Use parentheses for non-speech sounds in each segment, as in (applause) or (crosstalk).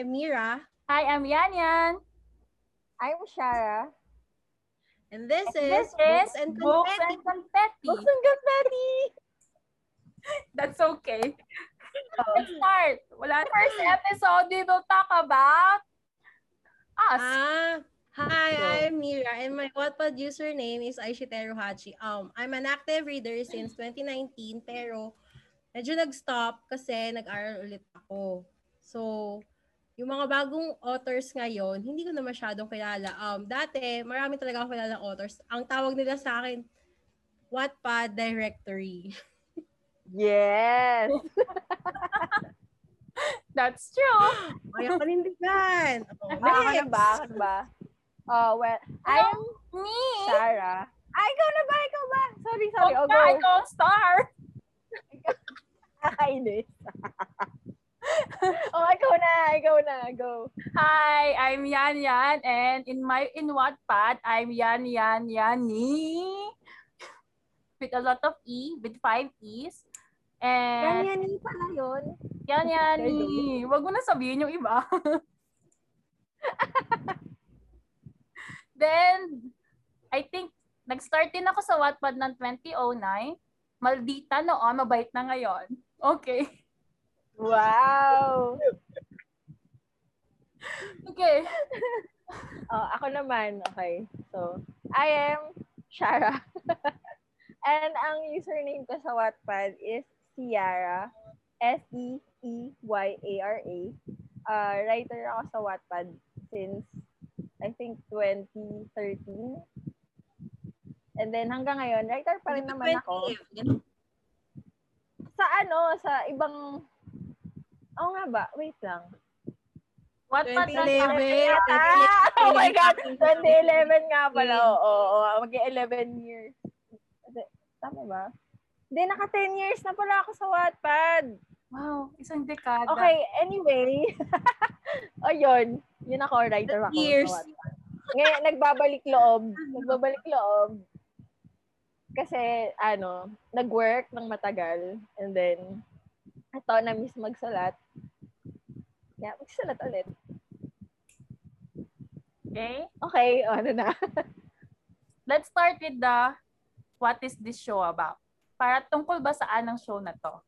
I am Mira. Hi, I'm Yan Yan. I'm Shara. And this And is this is and Books and Confetti. Books and confetti! (laughs) That's okay. Let's start. Wala first episode, we will talk about us. Ah, hi. I'm Mira and my Wattpad username is Aishiteru Hachi. Um, I'm an active reader since 2019 pero medyo nag-stop kasi nag-aral ulit ako. So, yung mga bagong authors ngayon, hindi ko na masyadong kilala. Um, dati, marami talaga ako kilala authors. Ang tawag nila sa akin, Wattpad Directory. Yes! (laughs) That's true. Ayaw panindigan. Oh, ako na ba? Ako na ba? Oh, well, I'm Me. Shara. Ah, ikaw na ba? Ikaw ba? Sorry, sorry. Oh, Oh, go. ikaw ang star. (laughs) Kakainis. (laughs) (laughs) oh, ikaw na. Ikaw na. Go. Hi, I'm Yan Yan and in my in Wattpad, I'm Yan Yan Yani with a lot of E, with five E's. Yan, And yan, pala yun. Yan Yani. Wag mo na sabihin yung iba. (laughs) Then, I think, nag-start din ako sa Wattpad ng 2009. Maldita noon, mabait na ngayon. Okay. Wow! Okay. (laughs) Oh, ako naman. Okay. So, I am Shara. (laughs) And ang username ko sa Wattpad is Ciara. S-E-E-Y-A-R-A. Uh, writer ako sa Wattpad since, I think, 2013. And then hanggang ngayon, writer pa rin naman ako. Sa ano, sa ibang... Oo nga ba? Wait lang. Wattpad 2011. Ah! Oh my God! 2011. 2011 nga pala. Oo, oo, oo. Mag-11 years. Tama ba? Hindi, naka 10 years na pala ako sa Wattpad. Wow, isang dekada. Okay, anyway. (laughs) o yun. Yun ako, writer ako Years. sa Wattpad. Ngayon, nagbabalik loob. Nagbabalik loob. Kasi, ano, nag-work ng matagal. And then, ito, na-miss magsulat. Yeah, magsulat ulit. Okay. Okay, o, ano na. (laughs) Let's start with the what is this show about? Para tungkol ba saan ang show na to?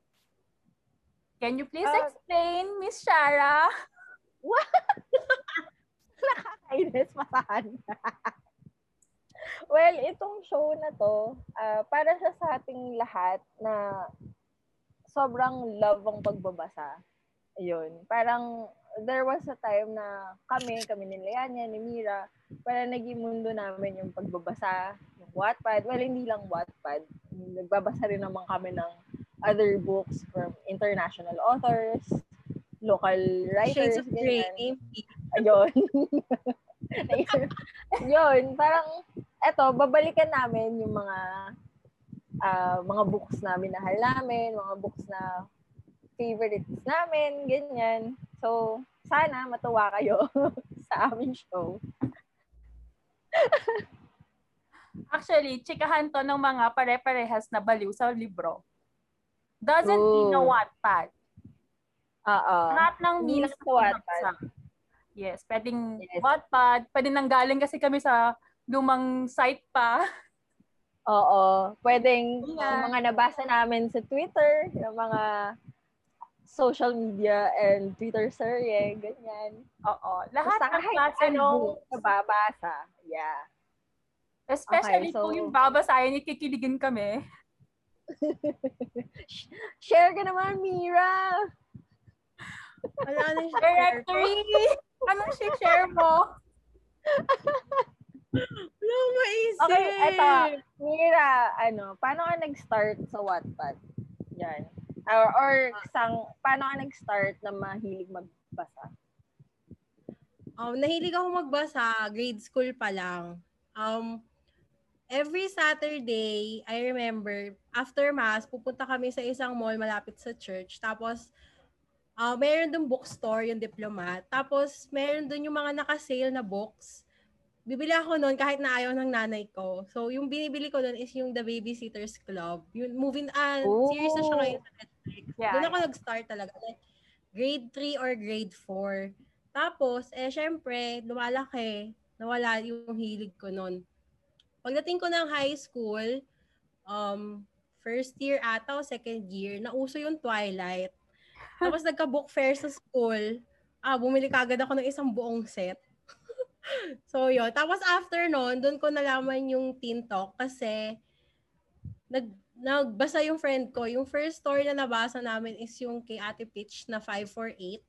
Can you please Ah. explain, Miss Shara? (laughs) (laughs) Nakakainis masahan. well, itong show na to, ah, para siya sa ating lahat na sobrang love ang pagbabasa. Ayun. Parang there was a time na kami, kami ni Leania, ni Mira, para naging mundo namin yung pagbabasa, yung Wattpad. Well, hindi lang Wattpad. Nagbabasa rin naman kami ng other books from international authors, local writers, Shades of Grey. Ayun. (laughs) Ayun, parang eto, babalikan namin yung mga ah, mga books na minahal namin, mga books na favorites namin, ganyan. So, sana matuwa kayo (laughs) sa aming show. Actually, chikahan to ng mga pare-parehas na baliw sa libro. Doesn't mean na Ooh. Wattpad. Oo. Lahat ng means sa Wattpad. Yes, pwedeng Yes. Wattpad, pwedeng nanggaling kasi kami sa lumang site pa. Oo. Pwedeng Yeah. yung mga nabasa namin sa Twitter, yung mga social media and Twitter serye, ganyan. Oo. Lahat Basta ng klase ng anong books. nababasa. Yeah. Especially Okay, so- kung yung babasahin, ikikiligin kami. (laughs) Share ka naman, Mira! Wala na siya. Directory! Anong share mo? Wala akong maisip. Okay, eto. Mira, ano, paano ka nag-start sa Wattpad? Yan. Or, or sang, paano ka nag-start na mahilig magbasa? Um, nahilig ako magbasa, grade school pa lang. Um, every Saturday, I remember, after mass, pupunta kami sa isang mall malapit sa church. Tapos, uh, meron dong bookstore, yung diplomat. Tapos, meron dun yung mga naka-sale na books. Bibili ako noon kahit na ayaw ng nanay ko. So, yung binibili ko doon is yung The Babysitter's Club. Yung movie, ah, Oh. series na siya ngayon sa Netflix. Yeah. Doon ako nag-start talaga. Like, grade 3 or grade 4. Tapos, eh, syempre, lumalaki, nawala yung hilig ko nun. Pagdating ko ng high school, um, first year ata o second year, nauso yung Twilight. Tapos nagka-book fair sa school. Ah, bumili kagad ako ng isang buong set. (laughs) so, yun. Tapos after nun, doon ko nalaman yung Teen Talk kasi nag nagbasa yung friend ko. Yung first story na nabasa namin is yung kay Ate Pitch na 548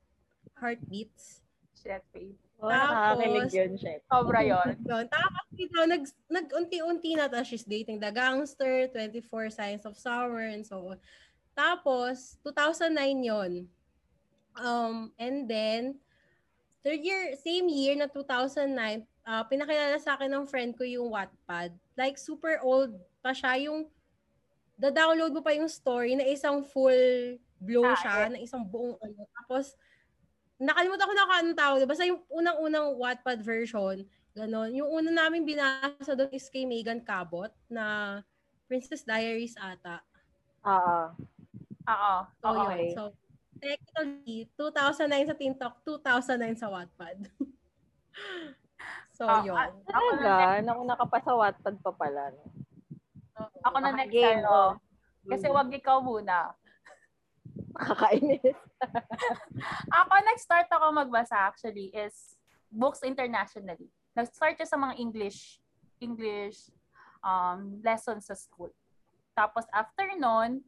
Heartbeats. Shit, babe. Oh, Tapos- yun, shit. Sobra yun. Yun. Tapos dito, nag, nag-unti-unti na ta. She's dating the gangster, 24 Signs of Summer, and so on. Tapos, 2009 yon Um, and then, third year, same year na 2009, uh, pinakilala sa akin ng friend ko yung Wattpad. Like, super old pa siya. Yung, da-download mo pa yung story na isang full blow Ah, siya, na isang buong ano. Tapos, nakalimutan ko na kung anong tawag. Basta yung unang-unang Wattpad version, ganon. Yung una namin binasa doon is kay Megan Cabot na Princess Diaries ata. Oo. Oo. So, yun. So, technically, 2009 sa TikTok, 2009 sa Wattpad. (laughs) so, Ah, yun. ah, Ako na Talaga? Naku, nakapasa Wattpad pa pala. No? Ako na next Game, ano. Kasi wag ikaw muna. Nakakainis. (laughs) Ako, nag-start ako magbasa actually is books internationally. Nag-start siya sa mga English English um, lessons sa school. Tapos after nun,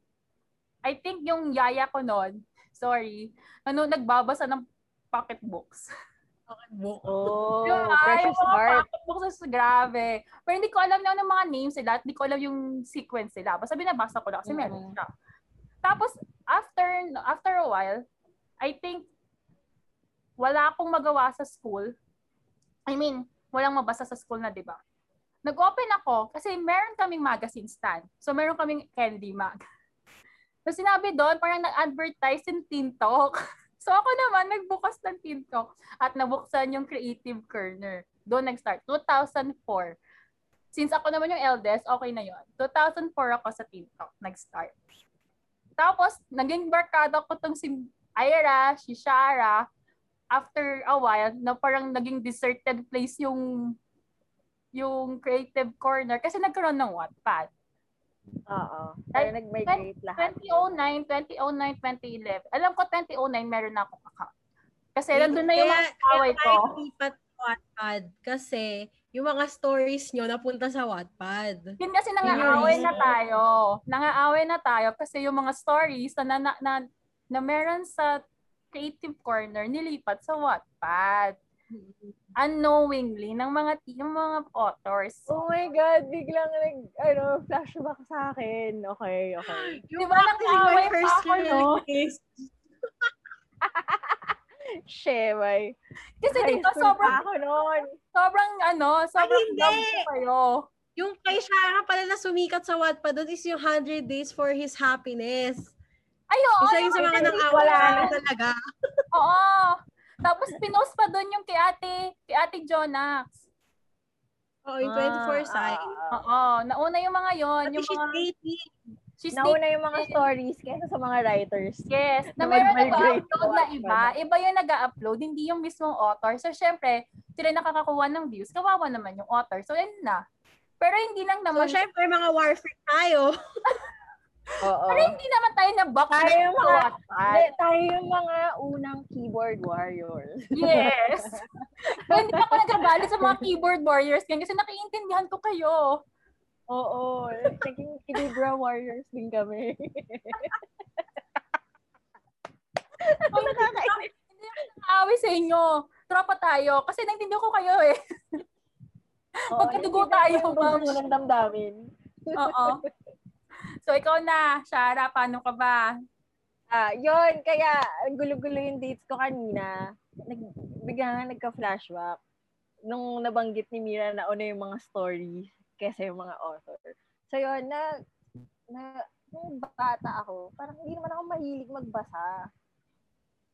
I think yung yaya ko nun, sorry, ano, nagbabasa ng pocket books. (laughs) Book. Oh, Yung, ay, precious mga heart. is grabe. Pero hindi ko alam na ng mga names sila at hindi ko alam yung sequence sila. Basta binabasa ko lang kasi meron Mhm. siya. Tapos, after after a while, I think wala akong magawa sa school. I mean, walang mabasa sa school na, di ba? Nag-open ako kasi meron kaming magazine stand. So, meron kaming candy mag. (laughs) So, sinabi doon, parang nag-advertise yung Teen Talk. (laughs) So, ako naman, nagbukas ng Talk at nabuksan yung Creative Corner. Doon nag-start. 2004. Since ako naman yung eldest, okay na yon. 2004 ako sa Talk. Nag-start. Tapos, naging barkada ko tong si Ira, si Shara. After a while, na parang naging deserted place yung yung creative corner kasi nagkaroon ng Wattpad. Oo. Kaya nag-migrate lahat. 2009, 2009, 2011. Alam ko 2009 meron na akong account. Kasi nandun na yung mga kaway ko. Kaya lipat Wattpad kasi yung mga stories nyo napunta sa Wattpad. Yun kasi nangaaway na tayo. Nangaaway na tayo kasi yung mga stories na, na, na, na meron sa creative corner nilipat sa Wattpad. (laughs) Unknowingly ng mga ng mga authors. Oh my God, biglang nag, ano, flashback sa akin. Okay, okay. (gasps) Di ba nang-away pa ako, no? (laughs) case. Shemay. Kasi High di ba school sobrang ako noon. sobrang ano, sobrang hindi! dumb ko kayo. Yung kay Shara pala na sumikat sa Wattpad, doon is yung 100 Days for His Happiness. Ay, oo. Isa yung sa mga hindi nang away alam. talaga. Oo. Tapos pinost pa doon yung kay ate, kay ate Jonax. Oo, yung 24 sign. Ah, ah, Oo. Nauna yung mga yon yung she's mga, dating. she's Nauna yung mga stories kaysa sa mga writers. Yes, na na meron nag-upload na iba. Iba yung nag-upload, hindi yung mismong author. So, syempre, sila nakakakuha ng views. Kawawa naman yung author. So, yun na. Pero hindi lang So, naman, syempre, mga warfare tayo. (laughs) Oo. pero hindi naman tayo na-box Tayo na yung mga-. Hindi, tayo yung mga unang keyboard warriors. Yes. (laughs) Kaya hindi ako nagagalit sa mga keyboard warriors kasi nakiintindihan ko kayo. Oo. Naging Libra warriors din kami. Ang nakakainis. Hindi ako nakaaway (laughs) sa inyo. Tropa tayo. Kasi naintindihan ko kayo eh. Magkadugo tayo, ma'am. dugo ng damdamin. Oo. So, ikaw na. Shara, paano ka ba? Ah, yon kaya ang gulo-gulo yung dates ko kanina. Nag, bigla nga nagka-flashback. Nung nabanggit ni Mira na una yung mga stories kesa yung mga author. So yun, na, na, nung bata ako, parang hindi naman ako mahilig magbasa.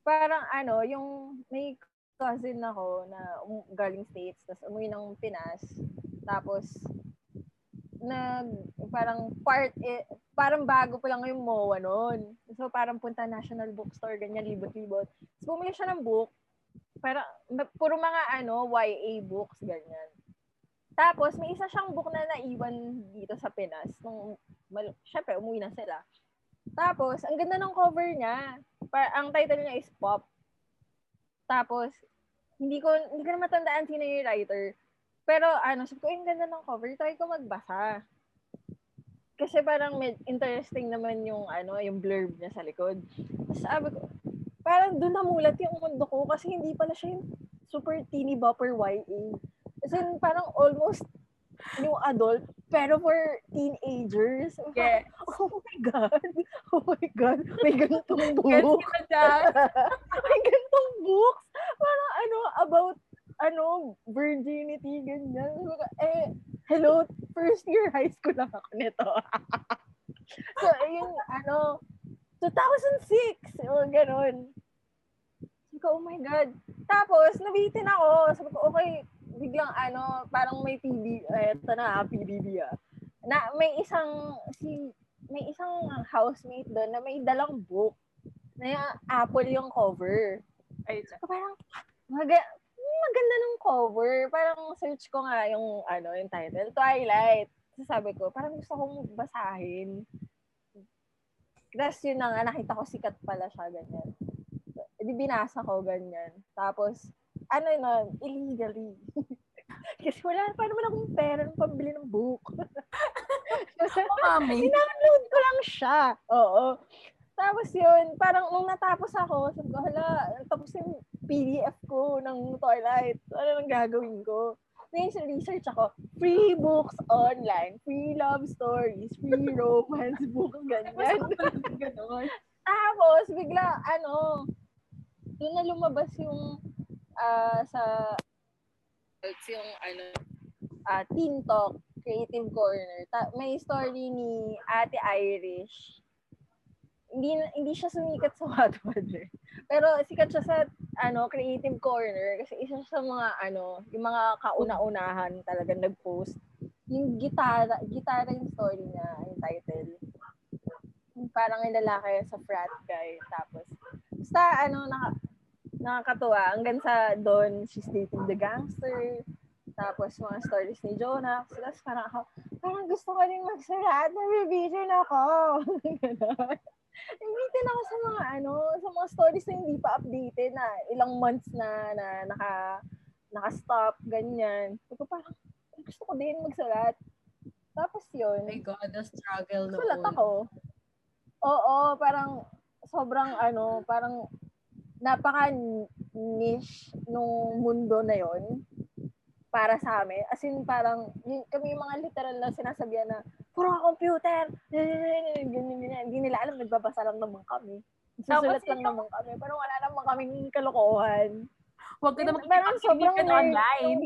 Parang ano, yung may cousin ako na um, galing States, tapos umuwi ng Pinas. Tapos, nag parang part eh, parang bago pa lang yung MOA noon. So parang punta National Bookstore ganyan libot-libot. So bumili siya ng book. Para puro mga ano YA books ganyan. Tapos may isa siyang book na naiwan dito sa Pinas nung mal- syempre umuwi na sila. Tapos ang ganda ng cover niya. Pa- ang title niya is Pop. Tapos hindi ko hindi ko na matandaan sino yung writer. Pero ano, sabi ko, ang ganda ng cover, try ko magbasa. Kasi parang med- interesting naman yung ano, yung blurb niya sa likod. Tapos sabi ko, parang doon namulat yung mundo ko kasi hindi pala siya yung super teeny bopper YA. As in, parang almost yung adult, pero for teenagers. Yes. Oh my God. Oh my God. May ganitong book. kita dyan. May ganitong books. Parang ano, about ano, virginity, ganyan. Eh, hello, first year high school lang ako nito. (laughs) so, yung, ano, 2006, o ganun. Sabi ko, oh my God. Tapos, nabitin ako. Sabi ko, okay, biglang ano, parang may PB, ito na, PBB ah. Na, may isang, si, may isang housemate doon na may dalang book na yung apple yung cover. Ay. So, parang, maga- maganda ng cover. Parang search ko nga yung, ano, yung title, Twilight. So, sabi ko, parang gusto kong basahin. Tapos yun na nga, nakita ko sikat pala siya, ganyan. So, edi binasa ko, ganyan. Tapos, ano na, illegally. (laughs) Kasi wala pa naman akong pera ng pambili ng book. (laughs) Mami. Ina-upload ko lang siya. Oo. Tapos yun, parang nung natapos ako, sabi ko, hala, tapos yung PDF ko ng Twilight. Ano nang gagawin ko? Ngayon sa research ako, free books online, free love stories, free (laughs) romance books, ganyan. Tapos, bigla, ano, doon na lumabas yung ah, sa yung ano ah Teen Talk Creative Corner. Ta- may story ni Ate Irish. Hindi hindi siya sumikat sa Wattpad eh. Pero sikat siya sa ano Creative Corner kasi isa sa mga ano, yung mga kauna-unahan talaga nag-post. Yung gitara, gitara yung story niya, yung title. Yung parang yung lalaki sa frat guy. Tapos, basta ano, naka, nakakatuwa. Hanggang sa doon, she's dating the gangster. Tapos, mga stories ni Jonah. Tapos, parang ako, parang gusto ko rin magsulat. Nabibitin ako. (laughs) Ganon. Nabibitin ako sa mga, ano, sa mga stories na hindi pa updated na ilang months na, na naka, naka-stop, ganyan. So, parang, gusto ko din magsulat. Tapos yun, Oh my God, the struggle noon. Sulat ako. Oo, parang sobrang ano, parang napaka niche nung mundo na yon para sa amin. As in, parang, yun, kami yung mga literal na sinasabihan na, puro computer, ganyan, ganyan. Hindi nila alam, nagbabasa lang naman kami. Susulat lang naman kami, pero wala naman kaming kalokohan. Huwag ka na nerd online.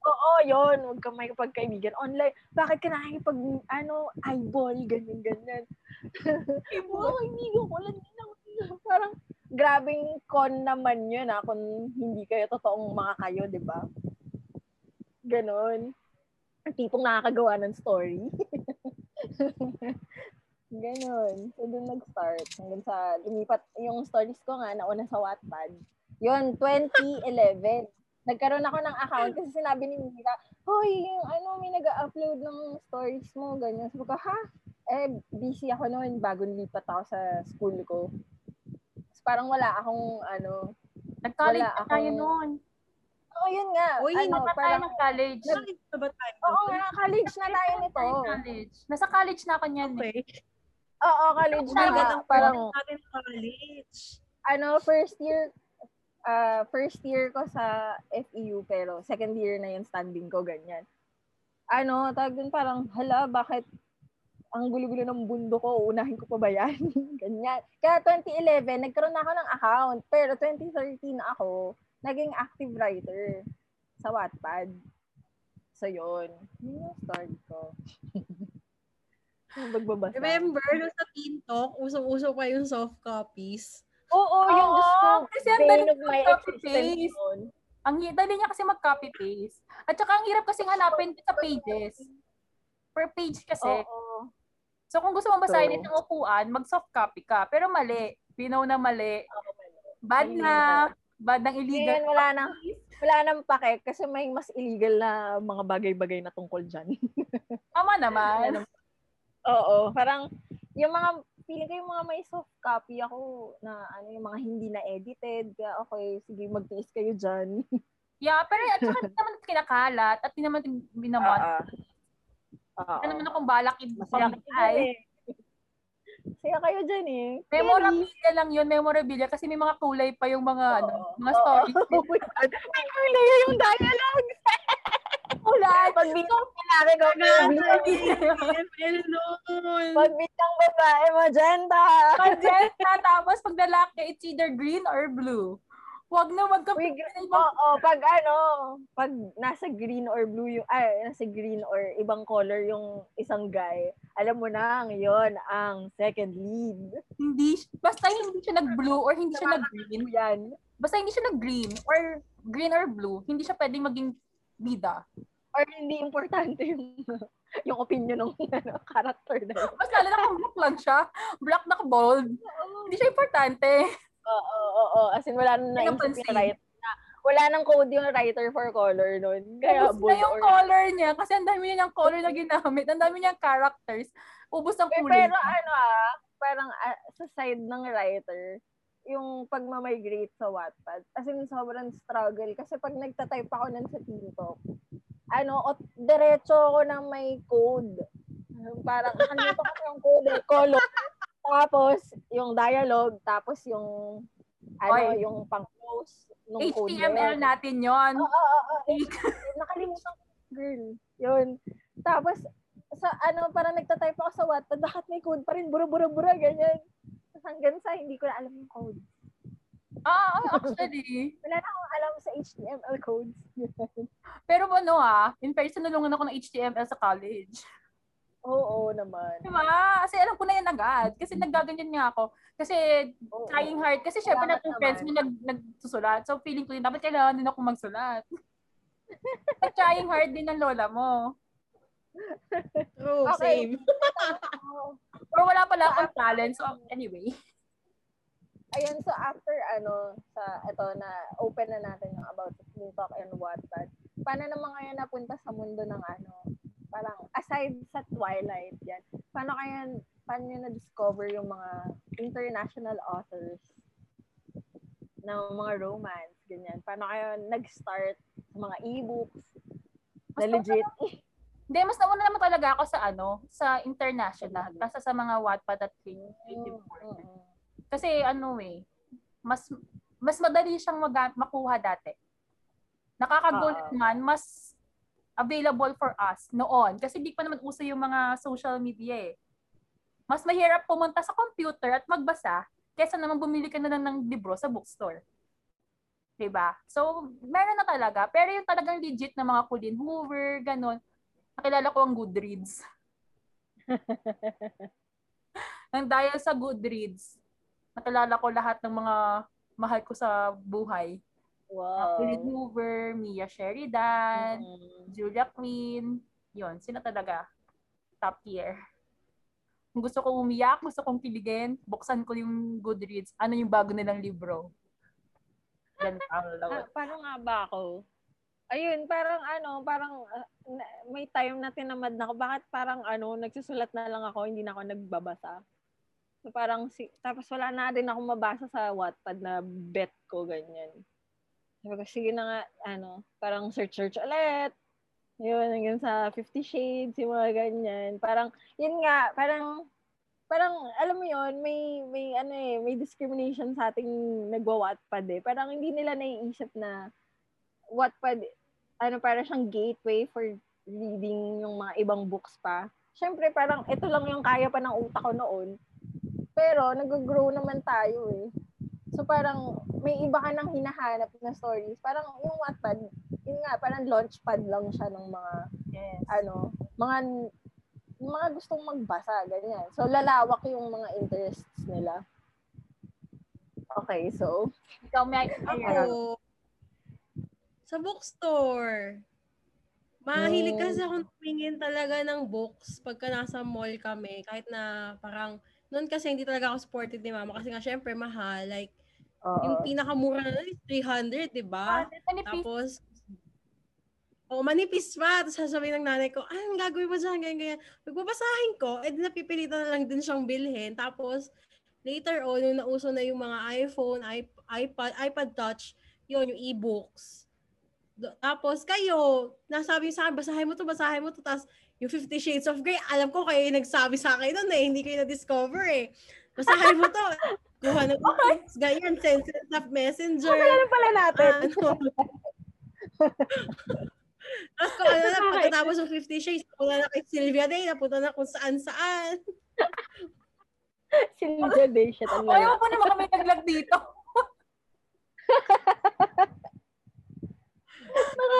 Oo, yun. Huwag ka may pagkaibigan online. Bakit ka nakikipag, ano, eyeball, ganyan, ganyan. Oo, (laughs) kaibigan ko lang. Parang, grabing con naman yun, ah, kung hindi kayo totoong mga kayo, di ba? Ganon. Tipong nakakagawa ng story. (laughs) Ganon. So, doon nag-start. Hanggang sa, lumipat, yung stories ko nga, nauna sa Wattpad. Yun, 2011. (laughs) Nagkaroon ako ng account kasi sinabi ni Mira, Hoy, yung ano, may nag-upload ng stories mo, ganyan. Sabi ko, ha? Eh, busy ako noon, bago lipat ako sa school ko. Tapos parang wala akong, ano, Nag-college Wala tayo akong- noon. oh, yun nga. Uy, ano, Nasa tayo parang, ng college. Bakit na ba tayo? oo nga, college na tayo nito. College. Nasa college na ako niyan. eh. Okay. Oo, college Oh na. ang parang, natin sa college. ano, first year, uh, first year ko sa FEU, pero second year na yung standing ko, ganyan. Ano, tawag dun parang, hala, bakit ang gulo-gulo ng bundo ko, unahin ko pa ba yan? (laughs) ganyan. Kaya 2011, nagkaroon na ako ng account, pero 2013 ako, naging active writer sa Wattpad. So, yun. Yun yung story ko. yung magbabasa. Remember, nung sa Teen Talk, usong-uso pa yung soft copies. Oo, yung Oo, Diyos ko, kasi ang dali yun. Ang dali niya kasi mag-copy-paste. At saka ang hirap kasi hanapin sa pages. Per page kasi. Oo. So kung gusto mo basahin True. isang upuan, mag-soft copy ka. Pero mali. Pinaw na mali. Bad na. Na. Bad ng illegal. Ngayon, wala nang, wala nang pake kasi may mas illegal na mga bagay-bagay na tungkol dyan. (laughs) Tama naman. Oo, parang yung mga feeling ko yung mga may soft copy ako na ano yung mga hindi na edited. Kaya okay, sige magtiis kayo dyan. (laughs) Yeah, pero at saka hindi naman kinakalat at hindi naman binaman. Oo. Oo. Ano naman akong balak i- Masaya ay. eh. Masaya kayo dyan eh. Memorabilia lang yun, memorabilia. Kasi may mga kulay pa yung mga, ano, Oo. mga Oo. (laughs) stories. Oh God. May kulay yung dialogue. kulay! Pag bitang lalaki ko, Hello. pag bitang babae, magenta. Magenta, tapos pag lalaki, it's either green or blue. Huwag na Uy, magka-pink gr- na ibang Oo, pag ano, pag nasa green or blue yung, ay, nasa green or ibang color yung isang guy, alam mo na, yon ang second lead. hindi, basta hindi siya nag-blue or hindi siya nag-green, Yan. basta hindi siya nag-green or green or blue, hindi siya pwedeng maging bida. Or hindi importante yung, yung opinion ng (laughs) ano, character na yun. Mas lalo na kung black lang siya, black na bold, hindi siya importante. Oo, oo, oo. As in, wala Hindi naisip. Na, wala nang code yung writer for color nun. Kaya Ubus na yung or... color niya kasi ang dami niya niyang color na ginamit, ang dami niyang characters. Ubus ang kulay. pero ano ah, parang ah, sa side ng writer, yung pagmamigrate sa Wattpad, as in sobrang struggle. Kasi pag nagtatype ako nun sa TikTok, ano, o, diretso ako ng may code. Parang, nakalimutan ko yung code eh, color. Tapos, yung dialogue, tapos yung, ano, Oy. yung pang-close nung code HTML yun. natin yon. Oo, oo, oo. (laughs) Nakalimutan ko, girl. Yun. Tapos, sa ano, parang nagtatype ako sa Wattpad, bakit may code pa rin? Bura-bura-bura, ganyan. Tapos hanggang sa hindi ko na alam yung code. Ah, oh, actually. (laughs) Wala na akong alam sa HTML codes. (laughs) Pero ano ah, in person nulungan ako ng HTML sa college. Oo naman. Diba? Kasi alam ko na yan agad. Kasi naggaganyan nga ako. Kasi Oo. trying hard. Kasi syempre na two friends mo nag, nagsusulat. So feeling ko din, dapat kailangan din ako magsulat. (laughs) trying hard din ng lola mo. True, Okay. same. (laughs) Or wala pala akong talent. So anyway. Ayun, so after ano, sa ito na open na natin yung about sa TikTok and Wattpad, paano naman kayo napunta sa mundo ng ano, parang aside sa Twilight yan, paano kayo, paano nyo na-discover yung mga international authors ng mga romance, ganyan? Paano kayo nag-start sa mga e-books na Mas legit? Hindi, mas nauna naman talaga ako sa ano, sa international. Kasi sa mga Wattpad at Creative World. Mm-mm. Kasi ano eh, mas mas madali siyang maga- makuha dati. Nakakagulat Oo. man, mas available for us noon. Kasi di pa naman uso yung mga social media eh. Mas mahirap pumunta sa computer at magbasa kaysa naman bumili ka na lang ng libro sa bookstore. 'Di ba? So, meron na talaga. Pero yung talagang legit na mga Colleen Hoover, ganun, nakilala ko ang Goodreads. (laughs) Nang dahil sa Goodreads, nakilala ko lahat ng mga mahal ko sa buhay. Wow. Colleen Hoover, Mia Sheridan, Mm. Julia Quinn, yun, sila talaga. Top tier. Kung gusto kong umiyak, gusto kong kiligin, buksan ko yung Goodreads. Ano yung bago nilang libro? Ganun ang Ah, paano nga ba ako? Ayun, parang ano, parang ah, na- may time na tinamad na ako. Bakit parang ano, nagsusulat na lang ako, hindi na ako nagbabasa. So parang, si, tapos wala na rin ako mabasa sa Wattpad na bet ko, ganyan. Sabi ko, sige na nga, ano, parang search-search ulit. Yun, hanggang sa Fifty Shades, yung mga ganyan. Parang, yun nga, parang, parang, alam mo yun, may, may, ano eh, may discrimination sa ating nagwa-Wattpad eh. Parang hindi nila naiisip na Wattpad, ano, parang siyang gateway for reading yung mga ibang books pa. Siyempre, parang ito lang yung kaya pa ng utak ko noon. Pero, nag-grow naman tayo eh. So, parang, may iba ka nang hinahanap na stories. Parang, yung Wattpad, yun nga, parang launchpad lang siya ng mga, Yes. ano, mga, mga gustong magbasa, ganyan. So, lalawak yung mga interests nila. Okay, so, Ikaw, may Ako, sa bookstore. Mahilig Oh. kasi akong tumingin talaga ng books pagka nasa mall kami. Kahit na parang, noon kasi hindi talaga ako supported ni mama. Kasi nga, syempre, mahal. Like, yung Oo. pinakamura na is 300, di ba? Tapos, oh, manipis pa. Tapos sasabihin ng nanay ko, ah, ang gagawin mo dyan, ganyan, ganyan. Pagbabasahin ko, eh, napipilitan na lang din siyang bilhin. Tapos, later on, yung nauso na yung mga iPhone, iP- iPad, iPad Touch, yun, yung e-books. Tapos, kayo, nasabi sa akin, basahin mo to, basahin mo to. Tapos, yung Fifty Shades of Grey, alam ko kayo yung nagsabi sa akin noon eh, hindi kayo na-discover eh. Basahin mo to. (laughs) Kuha ng e-books, ganyan, send send of messenger. Ano pala natin? ano. (laughs) Tapos kung ano na, pagkatapos ng Fifty Shades, napunta na kay Sylvia Day, napunta na kung saan-saan. (laughs) si Lydia Day siya Ayaw talaga. po naman kami naglag dito. (laughs)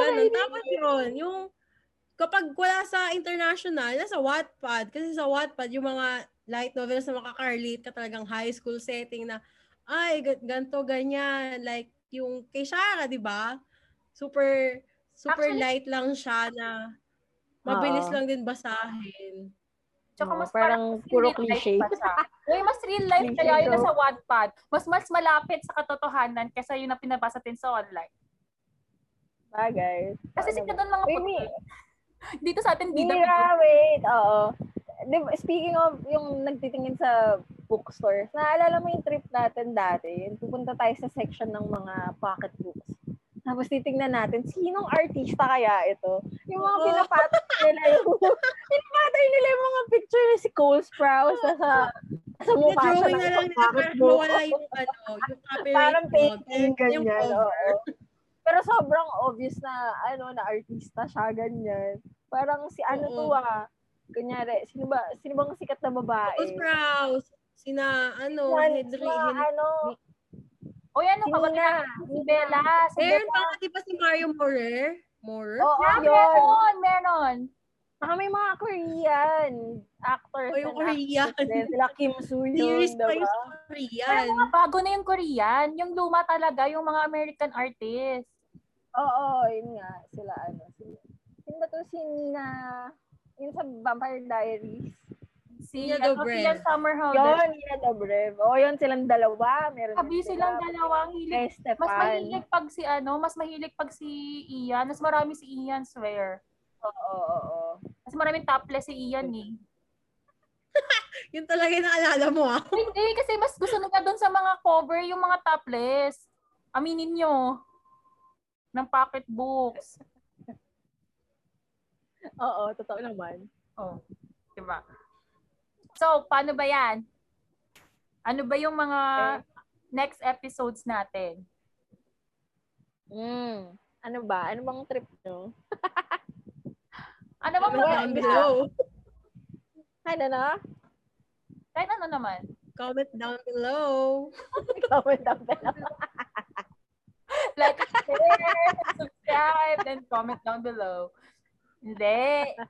Ganun. Tapos yun, yung kapag wala sa international, nasa Wattpad. Kasi sa Wattpad, yung mga light novels na makakarelate ka talagang high school setting na, ay, ga- ganto, ganyan. Like, yung kay Shara, di ba? Super, super Actually- light lang siya na mabilis Oo. lang din basahin. Tsaka mas parang parang puro cliche. Uy, mas real life kaya yun sa Wattpad. Mas mas malapit sa katotohanan kaysa yung na pinabasa din sa online. Bagay. Kasi ba? doon puti. mi- Dito sa atin, bida Mira, wait. Oo. Di ba, speaking of yung nagtitingin sa bookstores, naalala mo yung trip natin dati? Yung pupunta tayo sa section ng mga pocketbooks. Tapos titingnan natin, sinong artista kaya ito? Yung mga pinapatay nila yung, (laughs) pinapatay nila yung mga picture ni si Cole Sprouse na sa, sa mukha siya drawing ng na lang nila para mawala yung ano, yung copyright Parang painting, ganyan. Oo. Pero sobrang obvious na, ano, na artista siya, ganyan. Parang si ano to ah. Kunyari, sino ba, sino bang sikat na babae? Tapos Sprouse, sina, ano, Yan, Henry, Henry. ano, O yan, ano ka ba? Nina. Si Bella. Si Meron pa nga, di ba si Mario Morer? Morer? Oo, Ah, yun. meron, meron. Saka may mga Korean actors O yung Korean. Sila Kim Soo Series Hyun, pa yung diba? sa Korean. Pero mga bago na yung Korean. Yung luma talaga, yung mga American artists. Oo, yun nga. Sila ano. Sila. Sino ba to si Nina? Yun sa Vampire Diaries. Si, Nina ano, Dobrev. Ian Summerhalder. Yun, Nina Dobrev. Oo, yun silang dalawa. Meron Sabi silang sila. dalawang hilig. Mas mahilig pag si ano, mas mahilig pag si Ian. Mas marami si Ian, swear. Oo, oo, oo. Mas maraming topless si Ian eh. (laughs) Yun talaga yung naalala mo ah. (laughs) Hindi, kasi mas gusto nila doon sa mga cover yung mga topless. Aminin nyo. Ng pocketbooks. Oo, totoo naman. Oh, diba? So, paano ba yan? Ano ba yung mga next episodes natin? Mm. Ano ba? Ano bang trip nyo? Ano ba Comment mga down below. Ano na? Kahit ano naman. Comment down below. (laughs) Comment down below. Like, share, subscribe, then comment down below. Hindi. (laughs)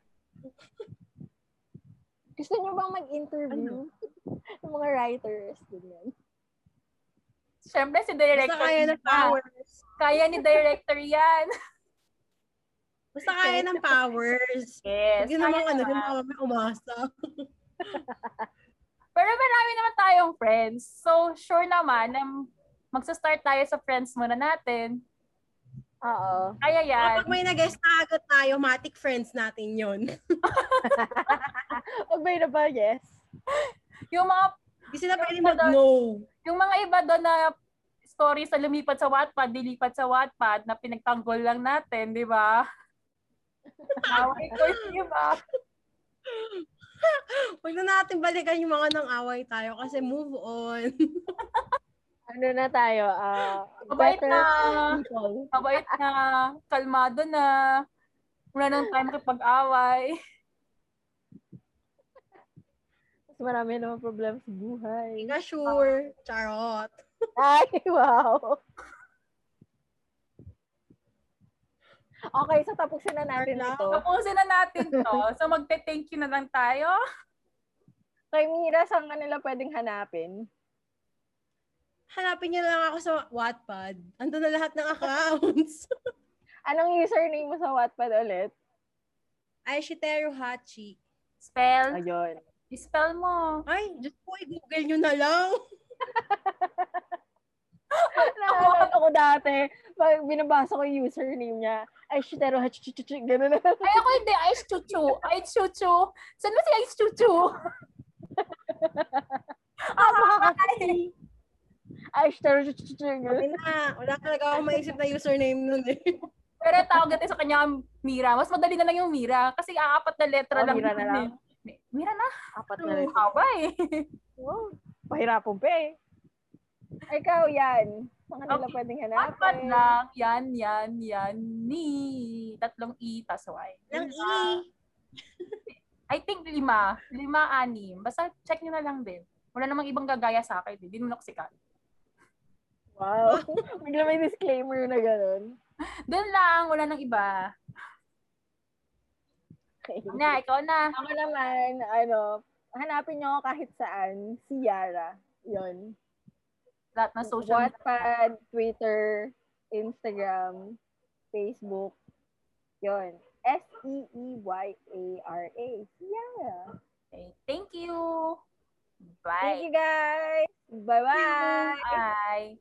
Gusto nyo bang mag-interview? (laughs) Ng mga writers. Ganyan. Siyempre, si Basta director. kaya ng yan. powers. Kaya ni director yan. Basta kaya ng powers. Yes. Hindi naman kaya ano, hindi naman. naman kami umasa. (laughs) Pero marami naman tayong friends. So, sure naman na magsa-start tayo sa friends muna natin. Oo. Kaya yan. Kapag may nag-guest na agad tayo, matic friends natin yon. Huwag ba yun (laughs) na ba? Yes. Yung mga Hindi sila pwede mag-no. yung mga iba doon na stories na lumipat sa Wattpad, dilipat sa Wattpad na pinagtanggol lang natin, di ba? Away ko, di ba? Huwag na natin balikan yung mga nang away tayo kasi move on. (laughs) Ano na tayo? ah Mabait na. people. Mabait na, kalmado na, wala nang time kapag-away. Mas marami naman problem sa Hindi buhay. ka sure. Charot. Ay, wow. Okay, so tapusin na natin Carla? ito. Tapusin na natin to. So magte-thank you na lang tayo. Kay Mira, saan ka nila pwedeng hanapin? Hanapin niyo lang ako sa Wattpad. Ando na lahat ng accounts. (laughs) Anong username mo sa Wattpad ulit? Aishiteru Hachi. Spell. Ayun. I-spell mo. Ay, Diyos ko, i-google nyo na lang. (laughs) Naalala ko dati, pag binabasa ko yung username niya, ay, shitero, hachuchuchu, gano'n na. (laughs) Ay, ako hindi. Ice chuchu. Ice chuchu. Saan ba si Ice chuchu? Ah, makakati. Ay, Sabi na, wala talaga akong maisip na username nun eh. (laughs) Pero tawag natin sa kanya Mira. Mas madali na lang yung Mira. Kasi aapat na letra Oh, lang. Mira na lang. eh. Mira na. Apat na rin. Haba eh. Wow. Pahirapon pa eh. Ikaw yan. Kanila Okay. pwedeng Apat hanapin? lang. Yan, yan, yan. Ni. Tatlong E, tas Y. Lang i. I think lima. Lima, anim. Basta check nyo na lang din. Wala namang ibang gagaya sa akin. Hindi mo na ako sikat. Wow. (laughs) Bigla may disclaimer na gano'n. Doon lang. Wala nang iba. Okay. Na, ikaw na. Ako naman, ano, hanapin nyo kahit saan, si Yara. Yun. Lahat ng social media. Wattpad, Twitter, Instagram, Facebook. Yun. E S-E-E-Y-A-R-A. Si Yara. Okay. Thank you. Thank Bye. you guys. Bye-bye. Bye.